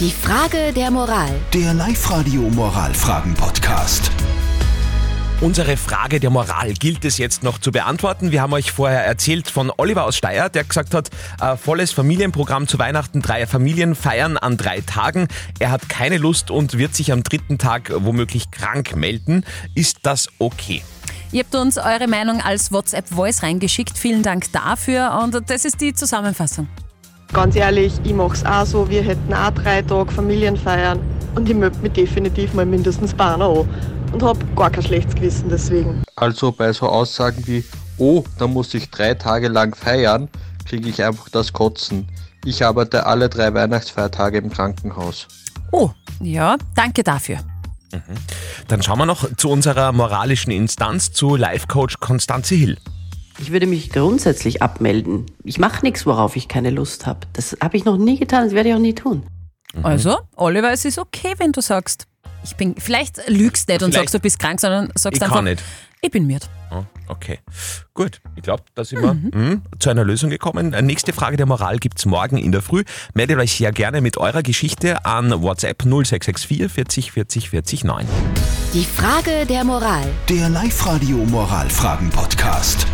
Die Frage der Moral. Der Live-Radio Moralfragen-Podcast. Unsere Frage der Moral gilt es jetzt noch zu beantworten. Wir haben euch vorher erzählt von Oliver aus Steyr, der gesagt hat, äh, volles Familienprogramm zu Weihnachten, drei Familien feiern an drei Tagen. Er hat keine Lust und wird sich am dritten Tag womöglich krank melden. Ist das okay? Ihr habt uns eure Meinung als WhatsApp-Voice reingeschickt. Vielen Dank dafür. Und das ist die Zusammenfassung. Ganz ehrlich, ich mache es auch so, wir hätten auch drei Tage Familienfeiern und ich möchte mich definitiv mal mindestens Bahner an und habe gar kein schlechtes Gewissen deswegen. Also bei so Aussagen wie, oh, da muss ich drei Tage lang feiern, kriege ich einfach das Kotzen. Ich arbeite alle drei Weihnachtsfeiertage im Krankenhaus. Oh, ja, danke dafür. Dann schauen wir noch zu unserer moralischen Instanz, zu Life-Coach Konstanze Hill. Ich würde mich grundsätzlich abmelden. Ich mache nichts, worauf ich keine Lust habe. Das habe ich noch nie getan, das werde ich auch nie tun. Also, Oliver, es ist okay, wenn du sagst, ich bin, vielleicht lügst nicht und Vielleicht- sagst, du bist krank, sondern sagst Ich einfach, kann nicht. ich bin miert. Oh, okay, gut. Ich glaube, da sind wir mm, zu einer Lösung gekommen. Äh, Nächste Frage der Moral gibt's morgen in der Früh. Meldet euch sehr gerne mit eurer Geschichte an WhatsApp 0664 40 40 40 9. Die Frage der Moral. Der Live-Radio Moralfragen-Podcast.